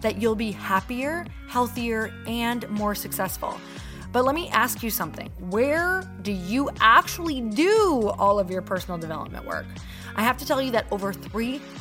that you'll be happier, healthier, and more successful. But let me ask you something. Where do you actually do all of your personal development work? I have to tell you that over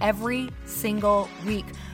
every single week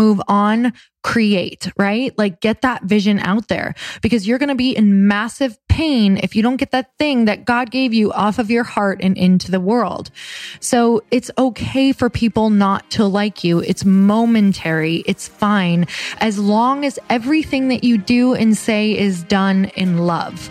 move on, create, right? Like get that vision out there because you're going to be in massive pain if you don't get that thing that God gave you off of your heart and into the world. So it's okay for people not to like you. It's momentary. It's fine as long as everything that you do and say is done in love.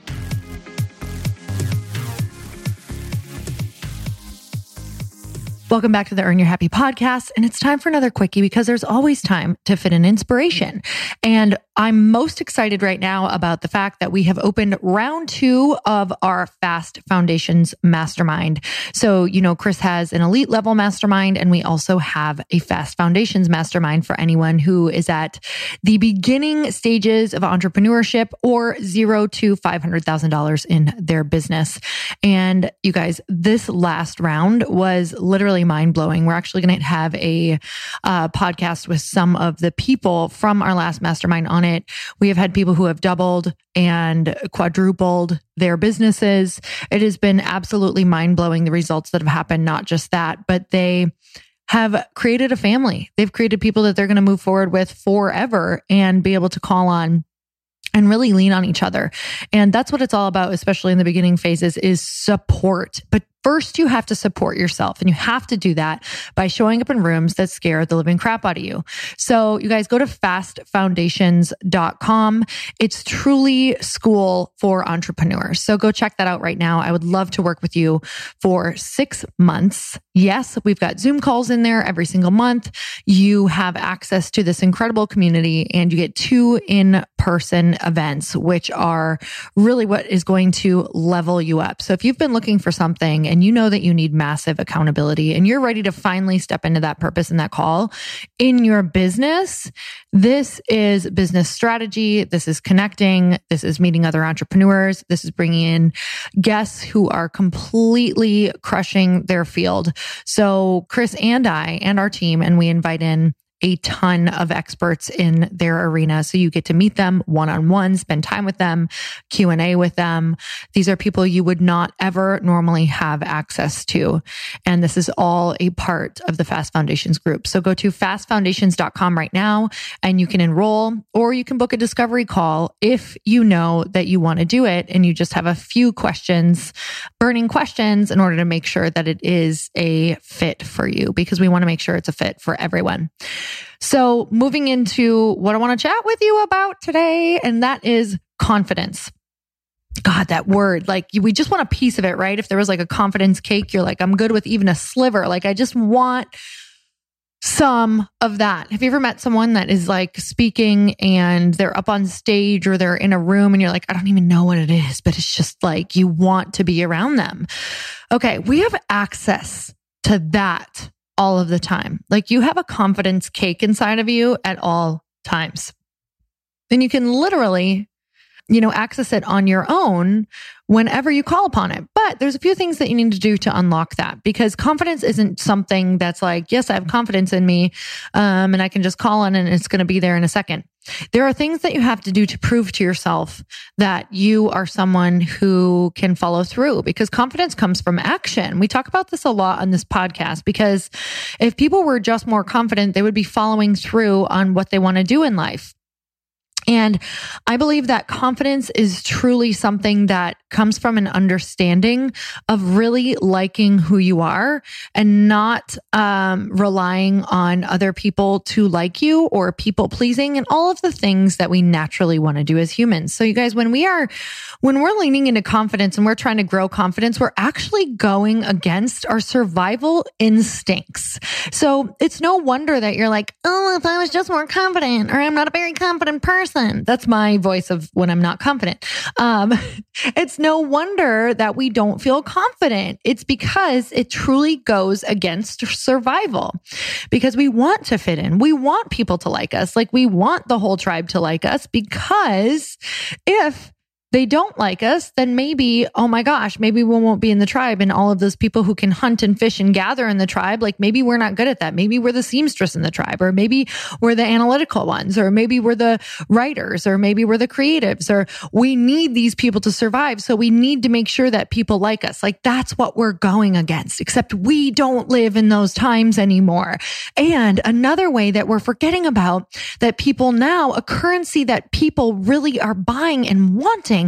Welcome back to the Earn Your Happy podcast. And it's time for another quickie because there's always time to fit an inspiration. And I'm most excited right now about the fact that we have opened round two of our Fast Foundations Mastermind. So, you know, Chris has an elite level mastermind, and we also have a Fast Foundations Mastermind for anyone who is at the beginning stages of entrepreneurship or zero to $500,000 in their business. And you guys, this last round was literally mind blowing. We're actually going to have a uh, podcast with some of the people from our last mastermind on it. We have had people who have doubled and quadrupled their businesses. It has been absolutely mind blowing the results that have happened. Not just that, but they have created a family. They've created people that they're going to move forward with forever and be able to call on and really lean on each other. And that's what it's all about, especially in the beginning phases is support. But First, you have to support yourself and you have to do that by showing up in rooms that scare the living crap out of you. So you guys go to fastfoundations.com. It's truly school for entrepreneurs. So go check that out right now. I would love to work with you for six months. Yes, we've got Zoom calls in there every single month. You have access to this incredible community and you get two in person events, which are really what is going to level you up. So if you've been looking for something and you know that you need massive accountability and you're ready to finally step into that purpose and that call in your business, this is business strategy. This is connecting. This is meeting other entrepreneurs. This is bringing in guests who are completely crushing their field. So Chris and I and our team, and we invite in a ton of experts in their arena. So you get to meet them one on one, spend time with them, Q and A with them. These are people you would not ever normally have access to. And this is all a part of the Fast Foundations group. So go to fastfoundations.com right now and you can enroll or you can book a discovery call if you know that you want to do it and you just have a few questions, burning questions in order to make sure that it is a fit for you because we want to make sure it's a fit for everyone. So, moving into what I want to chat with you about today, and that is confidence. God, that word, like we just want a piece of it, right? If there was like a confidence cake, you're like, I'm good with even a sliver. Like, I just want some of that. Have you ever met someone that is like speaking and they're up on stage or they're in a room and you're like, I don't even know what it is, but it's just like you want to be around them? Okay, we have access to that all of the time. Like you have a confidence cake inside of you at all times. And you can literally, you know, access it on your own whenever you call upon it. But there's a few things that you need to do to unlock that because confidence isn't something that's like, yes, I have confidence in me. Um, and I can just call on and it's going to be there in a second. There are things that you have to do to prove to yourself that you are someone who can follow through because confidence comes from action. We talk about this a lot on this podcast because if people were just more confident, they would be following through on what they want to do in life. And I believe that confidence is truly something that comes from an understanding of really liking who you are and not um, relying on other people to like you or people pleasing and all of the things that we naturally want to do as humans. So you guys, when we are, when we're leaning into confidence and we're trying to grow confidence, we're actually going against our survival instincts. So it's no wonder that you're like, oh, if I was just more confident or I'm not a very confident person. That's my voice of when I'm not confident. Um, it's no wonder that we don't feel confident. It's because it truly goes against survival because we want to fit in. We want people to like us. Like we want the whole tribe to like us because if they don't like us, then maybe, oh my gosh, maybe we won't be in the tribe. And all of those people who can hunt and fish and gather in the tribe, like maybe we're not good at that. Maybe we're the seamstress in the tribe, or maybe we're the analytical ones, or maybe we're the writers, or maybe we're the creatives, or we need these people to survive. So we need to make sure that people like us. Like that's what we're going against, except we don't live in those times anymore. And another way that we're forgetting about that people now, a currency that people really are buying and wanting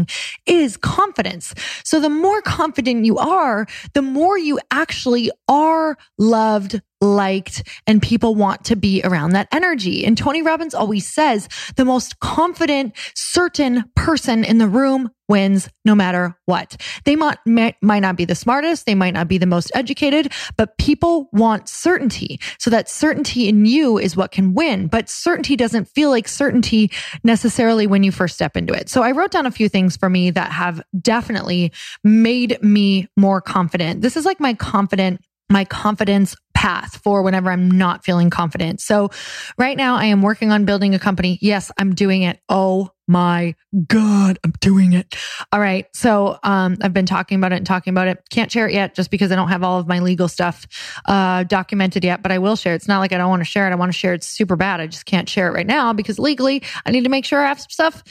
is confidence. So the more confident you are, the more you actually are loved, liked, and people want to be around that energy. And Tony Robbins always says the most confident, certain person in the room wins no matter what. They might, might, not be the smartest. They might not be the most educated, but people want certainty. So that certainty in you is what can win, but certainty doesn't feel like certainty necessarily when you first step into it. So I wrote down a few things for me that have definitely made me more confident. This is like my confident my confidence path for whenever I'm not feeling confident. So right now I am working on building a company. Yes, I'm doing it. Oh my God, I'm doing it. All right. So, um, I've been talking about it and talking about it. Can't share it yet just because I don't have all of my legal stuff, uh, documented yet, but I will share. It's not like I don't want to share it. I want to share it super bad. I just can't share it right now because legally I need to make sure I have some stuff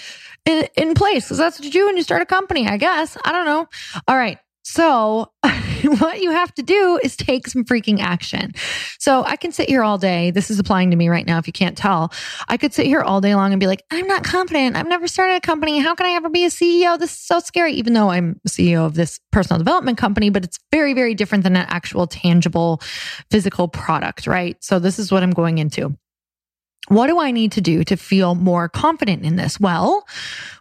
in, in place because that's what you do when you start a company, I guess. I don't know. All right. So what you have to do is take some freaking action. So I can sit here all day. This is applying to me right now. If you can't tell, I could sit here all day long and be like, I'm not confident. I've never started a company. How can I ever be a CEO? This is so scary, even though I'm CEO of this personal development company, but it's very, very different than an actual tangible physical product, right? So this is what I'm going into. What do I need to do to feel more confident in this? Well,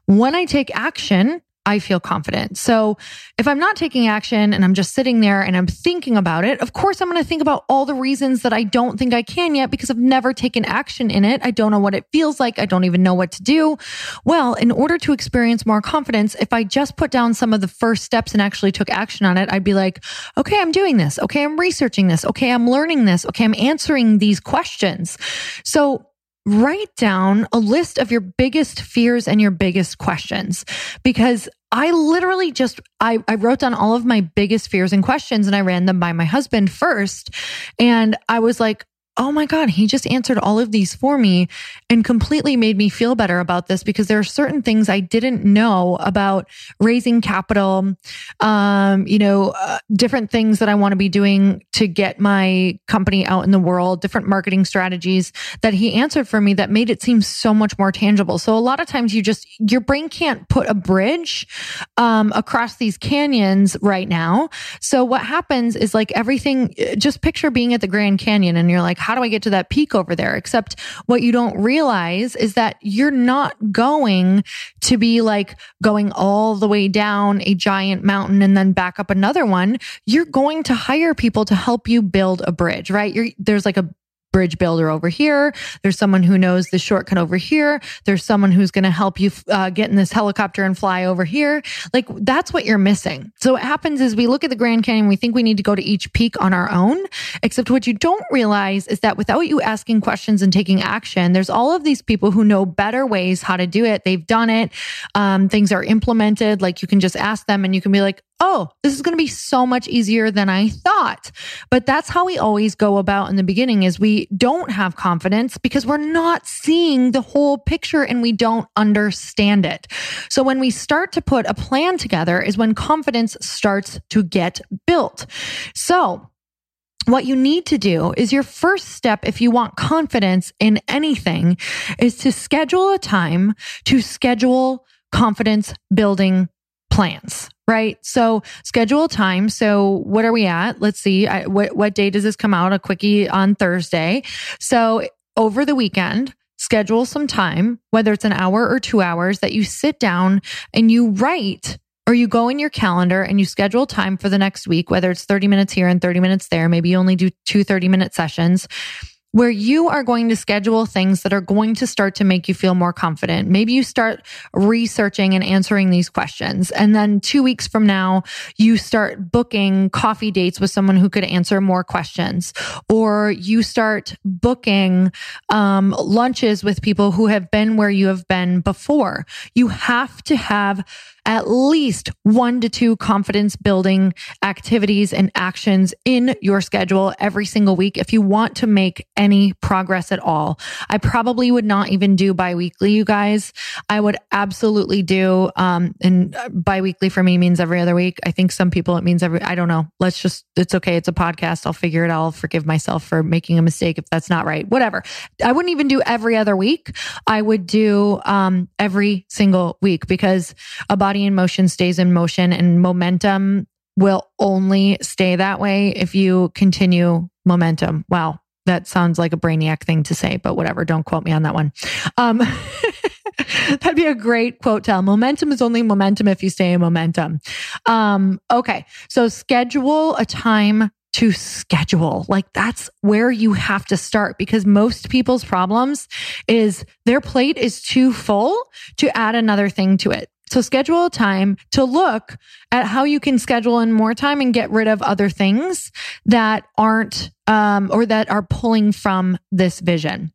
when I take action, I feel confident. So if I'm not taking action and I'm just sitting there and I'm thinking about it, of course, I'm going to think about all the reasons that I don't think I can yet because I've never taken action in it. I don't know what it feels like. I don't even know what to do. Well, in order to experience more confidence, if I just put down some of the first steps and actually took action on it, I'd be like, okay, I'm doing this. Okay, I'm researching this. Okay, I'm learning this. Okay, I'm answering these questions. So write down a list of your biggest fears and your biggest questions because I literally just I, I wrote down all of my biggest fears and questions and I ran them by my husband first. And I was like, oh my God, he just answered all of these for me and completely made me feel better about this because there are certain things I didn't know about raising capital, um, you know, uh, different things that I want to be doing to get my company out in the world, different marketing strategies that he answered for me that made it seem so much more tangible. So a lot of times you just, your brain can't put a bridge, um, across these canyons right now. So what happens is like everything, just picture being at the Grand Canyon and you're like, how do I get to that peak over there? Except what you don't realize is that you're not going to be like going all the way down a giant mountain and then back up another one. You're going to hire people to help you build a bridge, right? You're, there's like a bridge builder over here. There's someone who knows the shortcut over here. There's someone who's going to help you uh, get in this helicopter and fly over here. Like that's what you're missing. So what happens is we look at the Grand Canyon, we think we need to go to each peak on our own. Except what you don't realize is that without you asking questions and taking action, there's all of these people who know better ways how to do it. They've done it. Um, things are implemented. Like you can just ask them and you can be like, oh, this is going to be so much easier than I thought. But that's how we always go about in the beginning is we don't have confidence because we're not seeing the whole picture and we don't understand it. So when we start to put a plan together is when confidence starts to get built. So what you need to do is your first step if you want confidence in anything is to schedule a time to schedule confidence building plans, right? So schedule time. So what are we at? Let's see. I, what, what day does this come out? A quickie on Thursday. So over the weekend, schedule some time, whether it's an hour or two hours that you sit down and you write or you go in your calendar and you schedule time for the next week, whether it's 30 minutes here and 30 minutes there. Maybe you only do two 30 minute sessions where you are going to schedule things that are going to start to make you feel more confident. Maybe you start researching and answering these questions. And then two weeks from now, you start booking coffee dates with someone who could answer more questions, or you start booking um, lunches with people who have been where you have been before. You have to have at least one to two confidence building activities and actions in your schedule every single week if you want to make any progress at all. I probably would not even do biweekly, you guys. I would absolutely do, um, and biweekly for me means every other week. I think some people it means every, I don't know. Let's just, it's okay. It's a podcast. I'll figure it out. I'll forgive myself for making a mistake if that's not right. Whatever. I wouldn't even do every other week. I would do, um, every single week because a body in motion stays in motion and momentum will only stay that way if you continue momentum. Wow. That sounds like a brainiac thing to say, but whatever. Don't quote me on that one. Um, that'd be a great quote tell. Momentum is only momentum if you stay in momentum. Um, okay. So schedule a time to schedule. Like that's where you have to start because most people's problems is their plate is too full to add another thing to it. So schedule a time to look at how you can schedule in more time and get rid of other things that aren't, um, or that are pulling from this vision.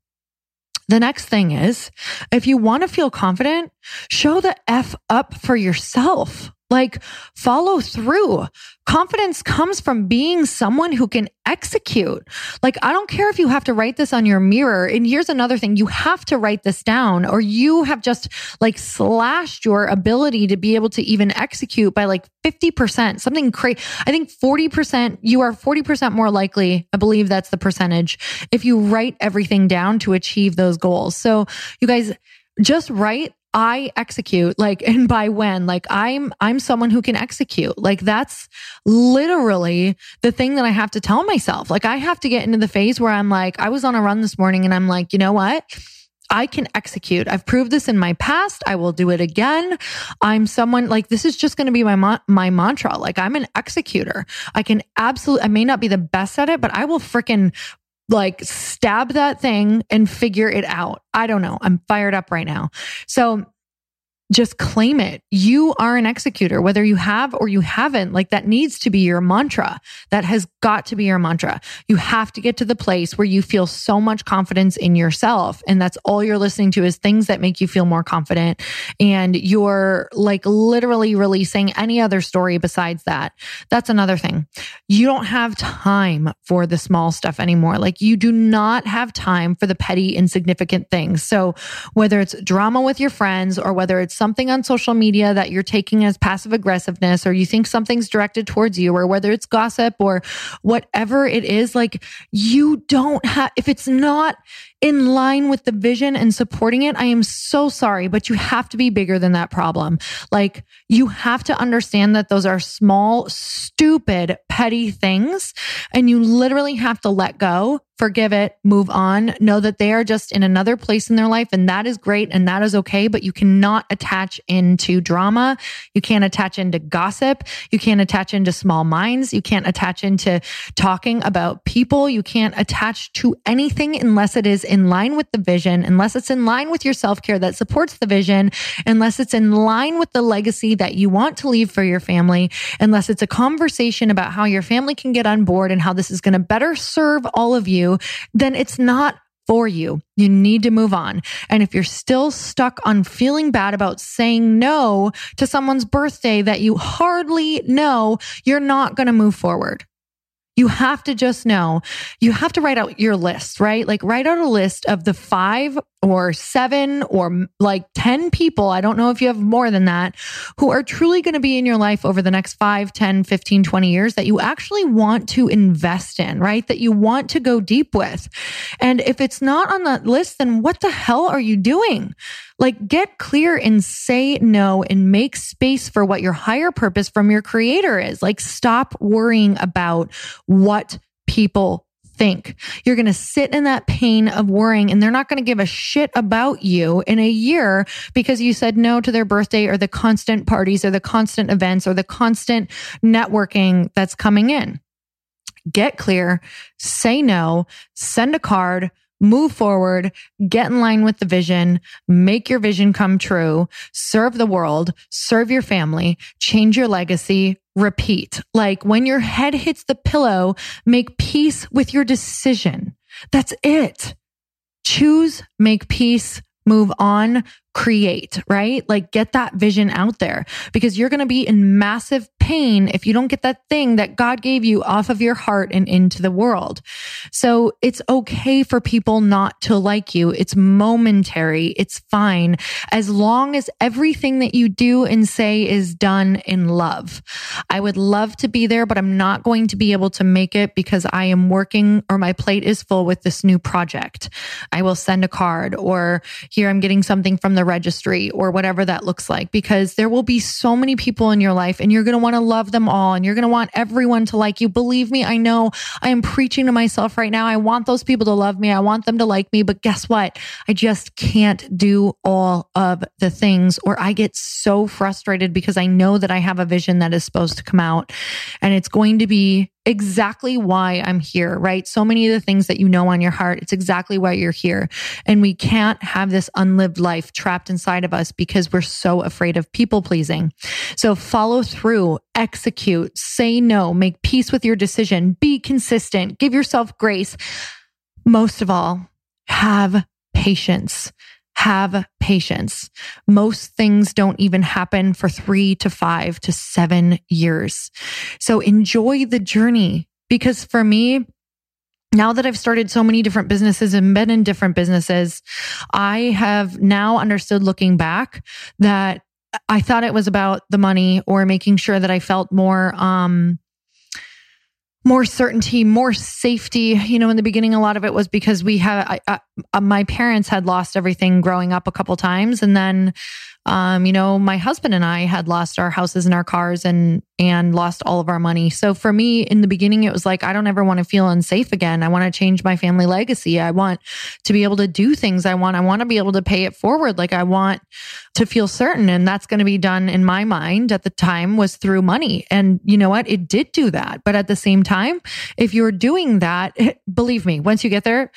The next thing is if you want to feel confident, show the F up for yourself. Like follow through. Confidence comes from being someone who can execute. Like, I don't care if you have to write this on your mirror. And here's another thing you have to write this down, or you have just like slashed your ability to be able to even execute by like 50%, something crazy. I think 40%, you are 40% more likely, I believe that's the percentage, if you write everything down to achieve those goals. So, you guys, just write I execute like and by when like I'm I'm someone who can execute like that's literally the thing that I have to tell myself like I have to get into the phase where I'm like I was on a run this morning and I'm like you know what I can execute. I've proved this in my past. I will do it again. I'm someone like this is just going to be my my mantra. Like I'm an executor. I can absolutely I may not be the best at it, but I will freaking like stab that thing and figure it out. I don't know. I'm fired up right now. So just claim it. You are an executor, whether you have or you haven't. Like that needs to be your mantra. That has got to be your mantra. You have to get to the place where you feel so much confidence in yourself. And that's all you're listening to is things that make you feel more confident. And you're like literally releasing any other story besides that. That's another thing. You don't have time for the small stuff anymore. Like you do not have time for the petty, insignificant things. So whether it's drama with your friends or whether it's something on social media that you're taking as passive aggressiveness or you think something's directed towards you or whether it's gossip or whatever it is, like you don't have, if it's not in line with the vision and supporting it, I am so sorry, but you have to be bigger than that problem. Like you have to understand that those are small, stupid, petty things and you literally have to let go forgive it, move on, know that they are just in another place in their life and that is great and that is okay, but you cannot attach into drama. You can't attach into gossip. You can't attach into small minds. You can't attach into talking about people. You can't attach to anything unless it is in line with the vision, unless it's in line with your self care that supports the vision, unless it's in line with the legacy that you want to leave for your family, unless it's a conversation about how your family can get on board and how this is going to better serve all of you then it's not for you. You need to move on. And if you're still stuck on feeling bad about saying no to someone's birthday that you hardly know, you're not going to move forward. You have to just know, you have to write out your list, right? Like write out a list of the five or seven or like 10 people. I don't know if you have more than that who are truly going to be in your life over the next 5, 10, 15, 20 years that you actually want to invest in, right? That you want to go deep with. And if it's not on that list, then what the hell are you doing? Like get clear and say no and make space for what your higher purpose from your creator is. Like stop worrying about what people think. You're going to sit in that pain of worrying and they're not going to give a shit about you in a year because you said no to their birthday or the constant parties or the constant events or the constant networking that's coming in. Get clear, say no, send a card, move forward, get in line with the vision, make your vision come true, serve the world, serve your family, change your legacy, repeat. Like when your head hits the pillow, make peace with your decision. That's it. Choose, make peace, move on, create, right? Like get that vision out there because you're going to be in massive pain if you don't get that thing that God gave you off of your heart and into the world. So it's okay for people not to like you. It's momentary. It's fine as long as everything that you do and say is done in love. I would love to be there, but I'm not going to be able to make it because I am working or my plate is full with this new project. I will send a card or here I'm getting something from the registry or whatever that looks like, because there will be so many people in your life and you're going to want to love them all and you're going to want everyone to like you. Believe me, I know I am preaching to myself right now. I want those people to love me. I want them to like me, but guess what? I just can't do all of the things or I get so frustrated because I know that I have a vision that is supposed to come out and it's going to be exactly why I'm here, right? So many of the things that you know on your heart, it's exactly why you're here. And we can't have this unlived life trapped inside of us because we're so afraid of people pleasing. So follow through, execute, say no, make peace with your decision, be consistent, give yourself grace. Most of all, have patience have patience. Most things don't even happen for three to five to seven years. So enjoy the journey because for me, now that I've started so many different businesses and been in different businesses, I have now understood looking back that I thought it was about the money or making sure that I felt more, um, more certainty, more safety. You know, in the beginning, a lot of it was because we have, I, I, uh, my parents had lost everything growing up a couple times. And then um, you know, my husband and I had lost our houses and our cars and and lost all of our money. So for me in the beginning it was like I don't ever want to feel unsafe again. I want to change my family legacy. I want to be able to do things I want. I want to be able to pay it forward. Like I want to feel certain and that's going to be done in my mind at the time was through money. And you know what? It did do that. But at the same time, if you're doing that, believe me, once you get there,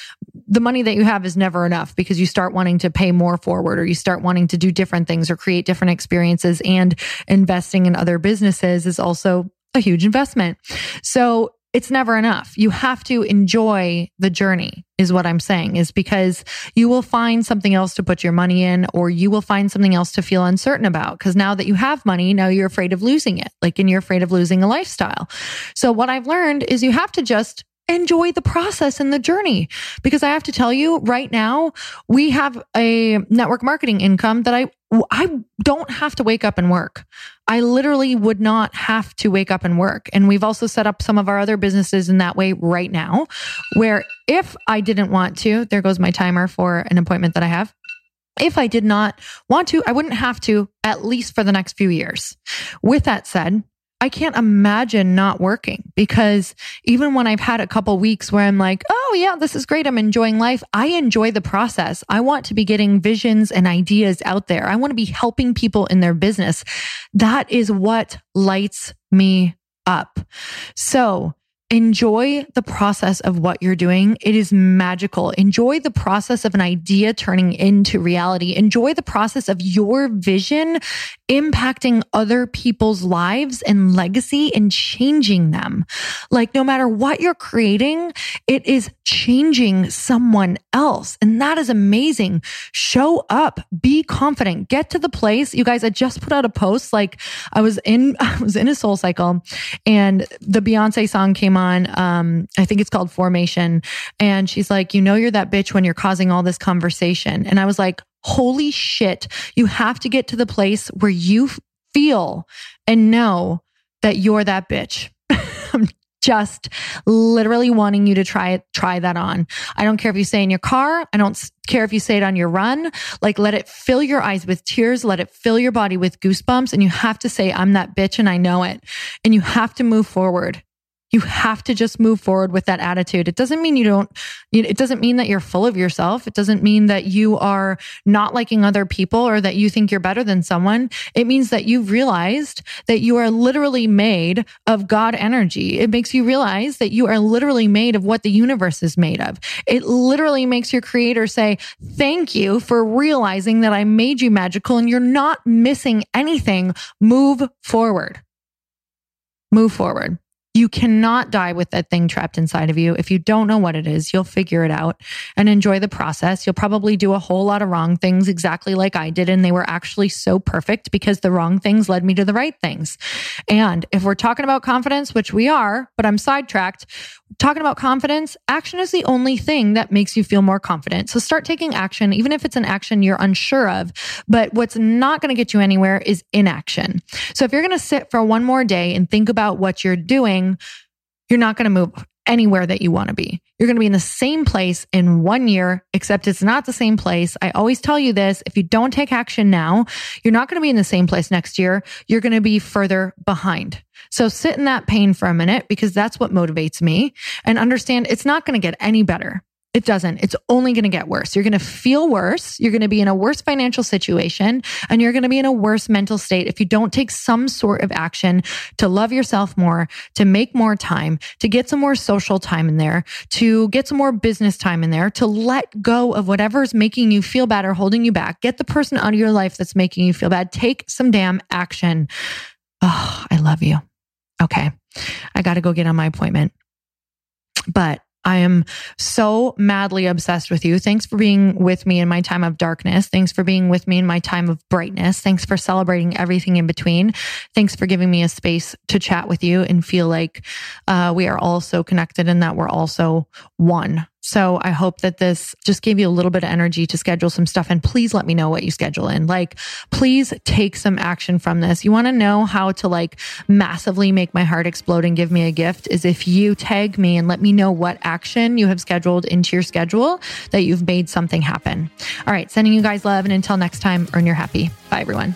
the money that you have is never enough because you start wanting to pay more forward or you start wanting to do different things or create different experiences and investing in other businesses is also a huge investment. So it's never enough. You have to enjoy the journey is what I'm saying is because you will find something else to put your money in or you will find something else to feel uncertain about. Cause now that you have money, now you're afraid of losing it. Like, and you're afraid of losing a lifestyle. So what I've learned is you have to just enjoy the process and the journey. Because I have to tell you right now, we have a network marketing income that I, I don't have to wake up and work. I literally would not have to wake up and work. And we've also set up some of our other businesses in that way right now, where if I didn't want to, there goes my timer for an appointment that I have if I did not want to, I wouldn't have to, at least for the next few years. With that said, I can't imagine not working because even when I've had a couple weeks where I'm like, oh yeah, this is great. I'm enjoying life. I enjoy the process. I want to be getting visions and ideas out there. I want to be helping people in their business. That is what lights me up. So Enjoy the process of what you're doing. It is magical. Enjoy the process of an idea turning into reality. Enjoy the process of your vision impacting other people's lives and legacy and changing them. Like no matter what you're creating, it is changing someone else. And that is amazing. Show up, be confident, get to the place. You guys, I just put out a post. Like I was in, I was in a soul cycle and the Beyonce song came on. Um, I think it's called Formation. And she's like, you know, you're that bitch when you're causing all this conversation. And I was like, holy shit. You have to get to the place where you feel and know that you're that bitch. I'm just literally wanting you to try it, try that on. I don't care if you say in your car. I don't care if you say it on your run. Like let it fill your eyes with tears. Let it fill your body with goosebumps. And you have to say, I'm that bitch and I know it. And you have to move forward. You have to just move forward with that attitude. It doesn't mean you don't, it doesn't mean that you're full of yourself. It doesn't mean that you are not liking other people or that you think you're better than someone. It means that you've realized that you are literally made of God energy. It makes you realize that you are literally made of what the universe is made of. It literally makes your creator say, thank you for realizing that I made you magical and you're not missing anything. Move forward. Move forward. You cannot die with that thing trapped inside of you. If you don't know what it is, you'll figure it out and enjoy the process. You'll probably do a whole lot of wrong things exactly like I did. And they were actually so perfect because the wrong things led me to the right things. And if we're talking about confidence, which we are, but I'm sidetracked, talking about confidence, action is the only thing that makes you feel more confident. So start taking action, even if it's an action you're unsure of. But what's not going to get you anywhere is inaction. So if you're going to sit for one more day and think about what you're doing, you're not going to move anywhere that you want to be. You're going to be in the same place in one year, except it's not the same place. I always tell you this. If you don't take action now, you're not going to be in the same place next year. You're going to be further behind. So sit in that pain for a minute because that's what motivates me and understand it's not going to get any better. It doesn't. It's only going to get worse. You're going to feel worse. You're going to be in a worse financial situation and you're going to be in a worse mental state if you don't take some sort of action to love yourself more, to make more time, to get some more social time in there, to get some more business time in there, to let go of whatever's making you feel bad or holding you back. Get the person out of your life that's making you feel bad. Take some damn action. Oh, I love you. Okay. I got to go get on my appointment. But I am so madly obsessed with you. Thanks for being with me in my time of darkness. Thanks for being with me in my time of brightness. Thanks for celebrating everything in between. Thanks for giving me a space to chat with you and feel like uh, we are all so connected and that we're also one. So I hope that this just gave you a little bit of energy to schedule some stuff. And please let me know what you schedule in. Like, please take some action from this. You want to know how to like massively make my heart explode and give me a gift is if you tag me and let me know what action you have scheduled into your schedule that you've made something happen. All right. Sending you guys love. And until next time, earn your happy. Bye, everyone.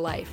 life.